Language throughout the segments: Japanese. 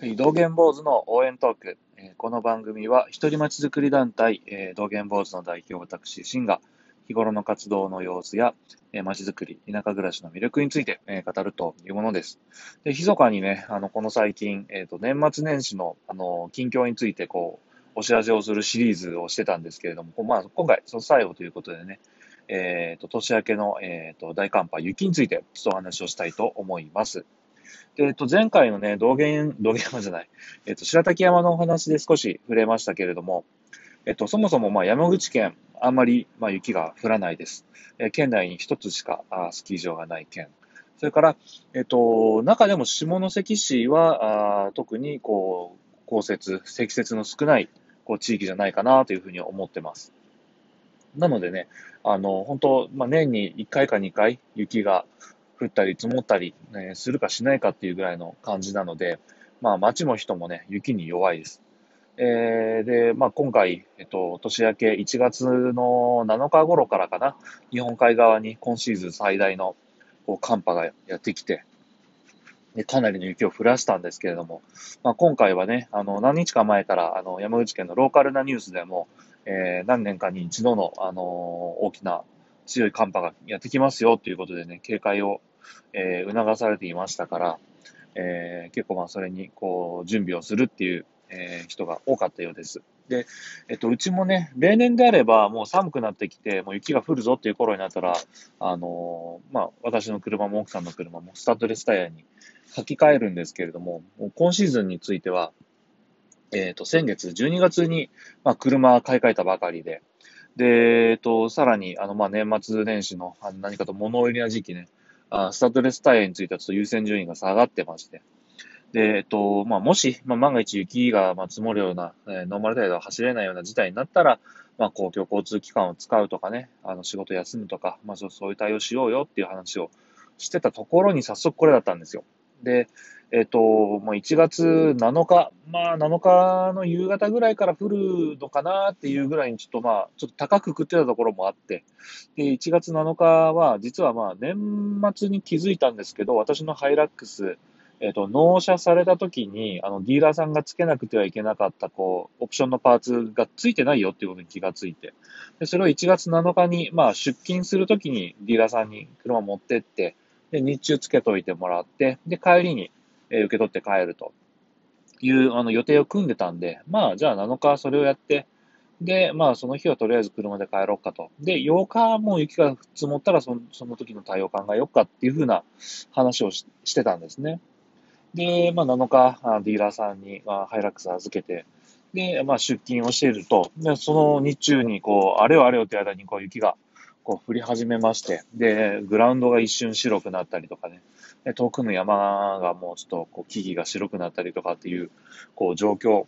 道元坊主の応援トーク。この番組は、一人町づくり団体、道元坊主の代表、私、シンが、日頃の活動の様子や、えー町づくり、田舎暮らしの魅力について、語るというものです。で、密かにね、あの、この最近、えっ、と、年末年始の、あの、近況について、こう、お知らせをするシリーズをしてたんですけれども、まあ、今回、その最後ということでね、えっ、と、年明けの、えっ、と、大寒波、雪について、ちょっとお話をしたいと思います。で、えっと、前回のね、道元、道元山じゃない、えっと、白滝山のお話で少し触れましたけれども、えっと、そもそも、まあ、山口県、あんまり、まあ、雪が降らないです。え県内に一つしかあスキー場がない県。それから、えっと、中でも下関市は、あ特に、こう、降雪、積雪の少ない、こう、地域じゃないかなというふうに思ってます。なのでね、あの、本当まあ、年に1回か2回雪が降ったり積もったり、ねするかしないかっていうぐらいの感じなので、まあ街も人もね、雪に弱いです。えーで、まあ今回、えっと、年明け1月の7日頃からかな、日本海側に今シーズン最大のこう寒波がやってきて、でかなりの雪を降らしたんですけれども、まあ、今回はね、あの、何日か前から、あの、山口県のローカルなニュースでも、えー何年かに一度の、あのー大きな強い寒波がやってきますよということでね、警戒を、えー促されていましたから、えー結構まあそれにこう準備をするっていう、え人が多かったようです。で、えっと、うちもね、例年であればもう寒くなってきて、もう雪が降るぞっていう頃になったら、あのまあ私の車も奥さんの車もスタッドレスタイヤに履き替えるんですけれども、も今シーズンについては、えっと、先月12月に、まあ、車買い替えたばかりで、で、えっと、さらに、あの、まあ、年末年始の、何かと物売りな時期ね、スタッドレスタイヤについてはちょっと優先順位が下がってまして、で、えっと、まあ、もし、まあ、万が一雪が積もるような、えーノーマルタイヤでは走れないような事態になったら、まあ、公共交通機関を使うとかね、あの、仕事休むとか、まあ、そうそういう対応しようよっていう話をしてたところに早速これだったんですよ。で、えっと、もう1月7日、まあ7日の夕方ぐらいから降るのかなっていうぐらいにちょっとまあ、ちょっと高く食ってたところもあって、で、1月7日は実はまあ年末に気づいたんですけど、私のハイラックス、えっと、納車された時に、あの、ディーラーさんが付けなくてはいけなかった、こう、オプションのパーツが付いてないよっていうことに気がついて、で、それを1月7日に、まあ、出勤するときにディーラーさんに車持ってって、で、日中つけといてもらって、で、帰りに、え受け取って帰るという、あの、予定を組んでたんで、まあ、じゃあ7日それをやって、で、まあ、その日はとりあえず車で帰ろうかと。で、8日も雪が積もったらその、その時の対応を考えようかっていうふうな話をししてたんですね。で、まあ、7日、ディーラーさんに、まあ、ハイラックス預けて、で、まあ、出勤をしていると、で、その日中に、こう、あれよあれよという間に、こう、雪が、こう、降り始めまして、で、グラウンドが一瞬白くなったりとかね、で遠くの山がもうちょっと、こう、木々が白くなったりとかっていう、こう、状況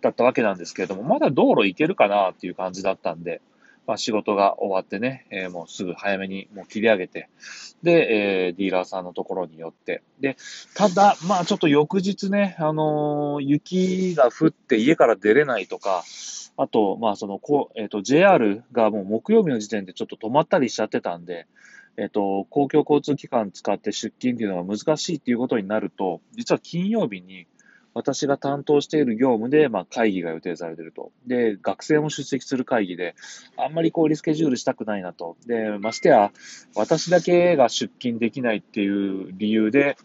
だったわけなんですけれども、まだ道路行けるかなっていう感じだったんで、まあ、仕事が終わってね、えーもうすぐ早めにもう切り上げて、で、えーディーラーさんのところに寄って、で、ただ、まあちょっと翌日ね、あのー雪が降って家から出れないとか、あと、まあその、こう、えっ、と、JR がもう木曜日の時点でちょっと止まったりしちゃってたんで、えっ、と、公共交通機関使って出勤っていうのが難しいっていうことになると、実は金曜日に私が担当している業務で、まあ会議が予定されていると。で、学生も出席する会議で、あんまりこうリスケジュールしたくないなと。で、ましてや、私だけが出勤できないっていう理由で、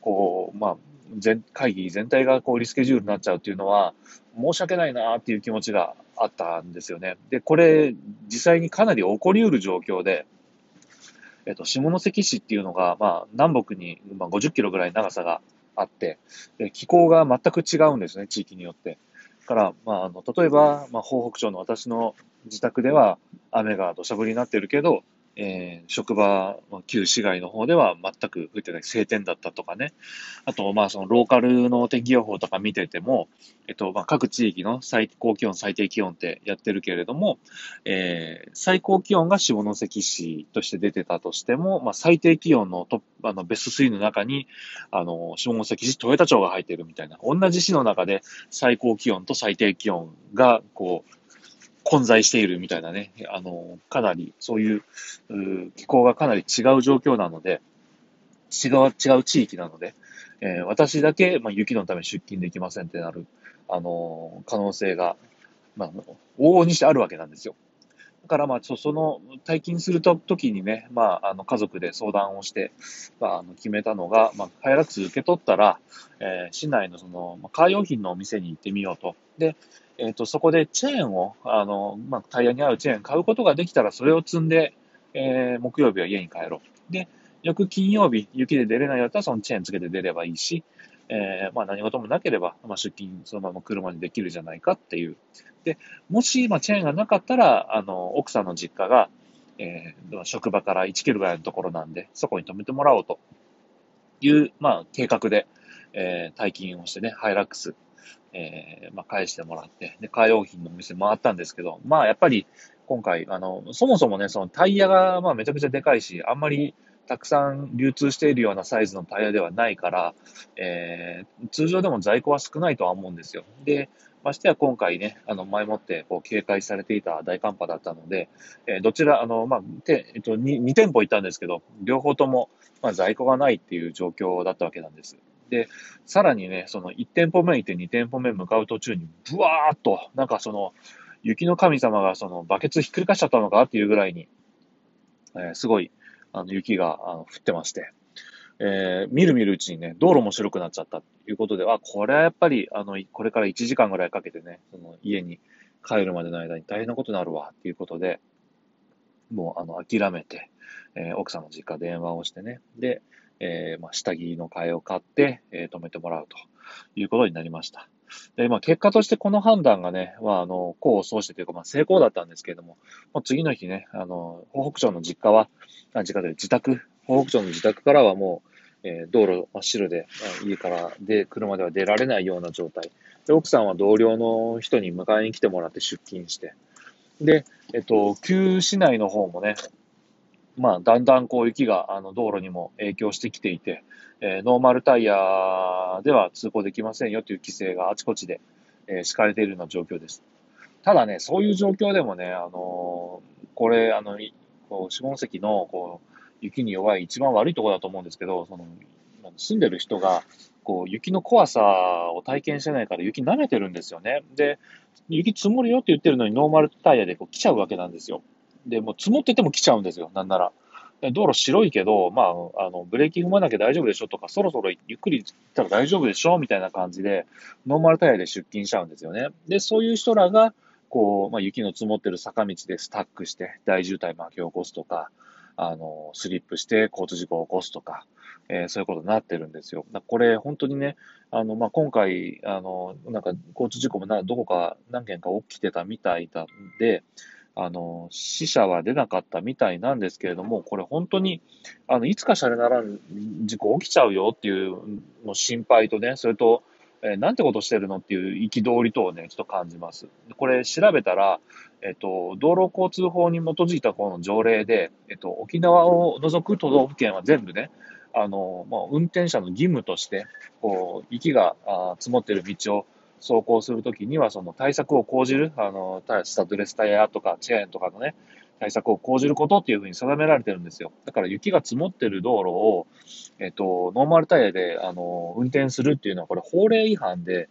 こう、まあ、全、会議全体がこうリスケジュールになっちゃうっていうのは、申し訳ないなっていう気持ちがあったんですよね。で、これ、実際にかなり起こり得る状況で、えっと、下関市っていうのが、まあ、南北に、まあ、50キロぐらい長さがあって、で気候が全く違うんですね、地域によって。から、まあ、あの、例えば、まあ、東北町の私の自宅では、雨が土砂降りになってるけど、えー職場、旧市街の方では全く降ってない晴天だったとかね。あと、まあ、そのローカルの天気予報とか見てても、えっと、まあ、各地域の最高気温、最低気温ってやってるけれども、えー最高気温が下関市として出てたとしても、まあ、最低気温のト、あの、ベスト3の中に、あの、下関市、豊田町が入ってるみたいな、同じ市の中で最高気温と最低気温が、こう、混在しているみたいなね、あの、かなり、そういう、う気候がかなり違う状況なので、違う、違う地域なので、えー、私だけ、まあ、雪のため出勤できませんってなる、あのー、可能性が、まあ、往々にしてあるわけなんですよ。から、まあちょ、その、退勤するときにね、まあ、あの、家族で相談をして、まあ、あの、決めたのが、まあ、ハイラックス受け取ったら、えー、市内のその、まあ、カー用品のお店に行ってみようと。で、えっ、ー、と、そこでチェーンを、あの、まあ、タイヤに合うチェーン買うことができたら、それを積んで、えー、木曜日は家に帰ろう。で、翌金曜日、雪で出れないようだったら、そのチェーンつけて出ればいいし、えー、まあ何事もなければ、まあ出勤そのまま車にできるじゃないかっていう。で、もし、まあチェーンがなかったら、あの、奥さんの実家が、えー、職場から1キロぐらいのところなんで、そこに止めてもらおうという、まあ計画で、えー、退勤をしてね、ハイラックス、えー、まあ返してもらって、で、カー用品のお店回ったんですけど、まあやっぱり今回、あの、そもそもね、そのタイヤが、まあめちゃくちゃでかいし、あんまり、たくさん流通しているようなサイズのタイヤではないから、えー、通常でも在庫は少ないとは思うんですよ。で、ましてや今回ね、あの、前もってこう警戒されていた大寒波だったので、えー、どちら、あの、まあ、て、えっと2、2店舗行ったんですけど、両方とも、まあ、在庫がないっていう状況だったわけなんです。で、さらにね、その1店舗目行って2店舗目向かう途中に、ブワーっと、なんかその、雪の神様がそのバケツひっくり返しちゃったのかっていうぐらいに、えー、すごいあの、雪があの降ってまして、えー、みるみるうちにね、道路も白くなっちゃったということで、あ、これはやっぱり、あの、これから1時間ぐらいかけてね、その家に帰るまでの間に大変なことになるわ、っていうことで、もう、あの、諦めて、えー、奥さんの実家電話をしてね、で、えー、まあ、下着の替えを買って、えー、止めてもらうということになりました。で、まあ、結果としてこの判断がね、まあ、あの、功を奏してというか、まあ、成功だったんですけれども、もう次の日ね、あの、東北町の実家は、あ、実家で自宅、東北町の自宅からはもう、えー、道路真っ白で、家からで、車では出られないような状態。で、奥さんは同僚の人に迎えに来てもらって出勤して、で、えっと、旧市内の方もね、まあ、だんだんこう雪があの道路にも影響してきていて、え、ノーマルタイヤでは通行できませんよという規制があちこちで、え、敷かれているような状況です。ただね、そういう状況でもね、あの、これ、あの、こう下関のこう雪に弱い一番悪いところだと思うんですけど、その住んでる人がこう雪の怖さを体験してないから雪舐めてるんですよね。で、雪積もるよって言ってるのにノーマルタイヤでこう来ちゃうわけなんですよ。で、もう積もってても来ちゃうんですよ、なんなら。道路白いけど、まあ、あの、ブレーキ踏まなきゃ大丈夫でしょとか、そろそろゆっくり行ったら大丈夫でしょみたいな感じで、ノーマルタイヤで出勤しちゃうんですよね。で、そういう人らが、こう、まあ、雪の積もってる坂道でスタックして大渋滞巻き起こすとか、あの、スリップして交通事故を起こすとか、えー、そういうことになってるんですよ。これ、本当にね、あの、まあ、今回、あの、なんか交通事故もな、どこか何件か起きてたみたいなんで、あの、死者は出なかったみたいなんですけれども、これ本当に、あの、いつかシャレならん事故起きちゃうよっていうの心配とね、それと、えー、なんてことしてるのっていう憤りとをね、ちょっと感じます。これ調べたら、えっと、道路交通法に基づいたこの条例で、えっと、沖縄を除く都道府県は全部ね、あの、まあ、運転者の義務として、こう、雪があ積もってる道を走行するときには、その対策を講じる、あの、スタッドレスタイヤとかチェーンとかのね、対策を講じることっていうふうに定められてるんですよ。だから雪が積もってる道路を、えっと、ノーマルタイヤで、あの、運転するっていうのは、これ法令違反で、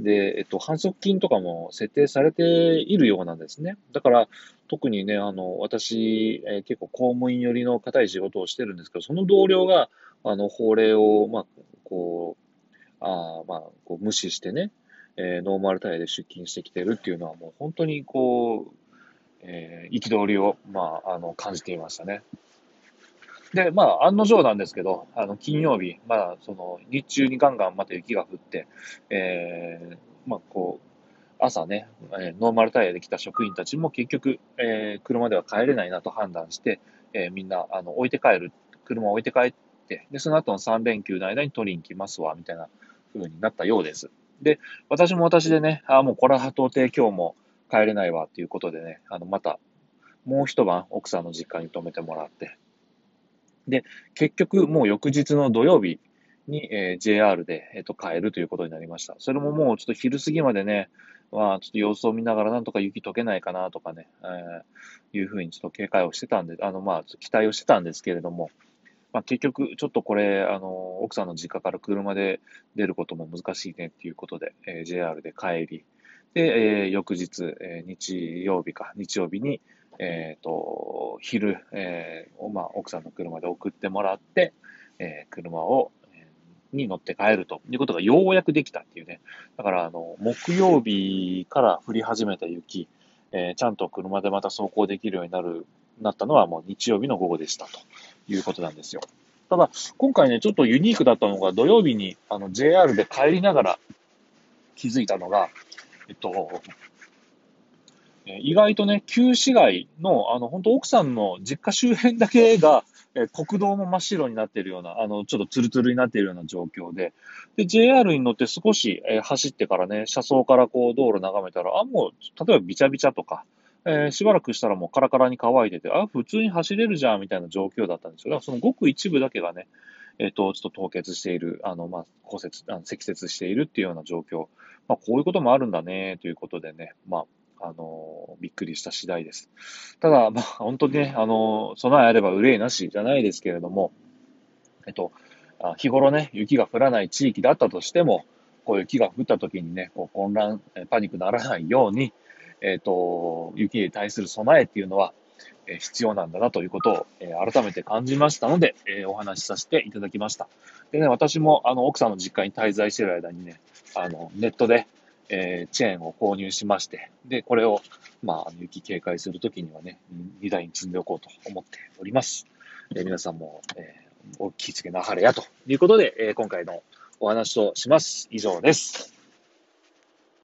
で、えっと、反則金とかも設定されているようなんですね。だから、特にね、あの、私、えー、結構公務員寄りの固い仕事をしてるんですけど、その同僚が、あの、法令を、まあ、こう、あまあ、こう無視してね、えー、ノーマルタイヤで出勤してきてるっていうのはもう本当にこう、えー、憤りを、まあ、あの、感じていましたね。で、まあ、案の定なんですけど、あの、金曜日、まあ、その、日中にガンガンまた雪が降って、えー、まあ、こう、朝ね、えー、ノーマルタイヤで来た職員たちも結局、えー、車では帰れないなと判断して、えー、みんな、あの、置いて帰る、車を置いて帰って、で、その後の3連休の間に取りに来ますわ、みたいな風になったようです。で、私も私でね、ああもうこれは到底今日も帰れないわっていうことでね、あの、また、もう一晩奥さんの実家に泊めてもらって、で、結局もう翌日の土曜日に、えー、JR で、え、ー、と、帰るということになりました。それももうちょっと昼過ぎまでね、まあ、ちょっと様子を見ながらなんとか雪解けないかなとかね、えー、いうふうにちょっと警戒をしてたんで、あの、まあ、期待をしてたんですけれども、まあ、結局、ちょっとこれ、あの、奥さんの実家から車で出ることも難しいねっていうことで、えー、JR で帰り、で、えー、翌日、えー、日曜日か、日曜日に、えっ、ー、と、昼、えー、まあ、奥さんの車で送ってもらって、えー、車を、に乗って帰るということがようやくできたっていうね。だから、あの、木曜日から降り始めた雪、えー、ちゃんと車でまた走行できるようになる、なったのはもう日曜日の午後でしたということなんですよ。ただ、今回ね、ちょっとユニークだったのが、土曜日にあの JR で帰りながら気づいたのが、えっと、意外とね、旧市街の、あの、本当奥さんの実家周辺だけが、え国道も真っ白になっているような、あの、ちょっとツルツルになっているような状況で、で、JR に乗って少し、え走ってからね、車窓からこう道路眺めたら、あ、もう、例えばビチャビチャとか、えー、しばらくしたらもうカラカラに乾いてて、あ、普通に走れるじゃんみたいな状況だったんですよ。だからそのごく一部だけがね、えっ、ー、と、ちょっと凍結している、あの、まあ、骨折、あの積雪しているっていうような状況。まあ、こういうこともあるんだね、ということでね、まあ、あの、びっくりした次第です。ただ、まあ、本当にね、あの、備えあれば憂いなしじゃないですけれども、えっと、日頃ね、雪が降らない地域だったとしても、こう雪が降った時にね、こう混乱、パニックならないように、えっ、と、雪に対する備えっていうのは、え必要なんだなということを、え改めて感じましたので、えお話しさせていただきました。でね、私もあの奥さんの実家に滞在している間にね、あのネットで、えチェーンを購入しまして、で、これを、まあ、雪警戒するときにはね、荷台に積んでおこうと思っております。え皆さんも、えー、お気付けなはれやということで、え今回のお話をします。以上です。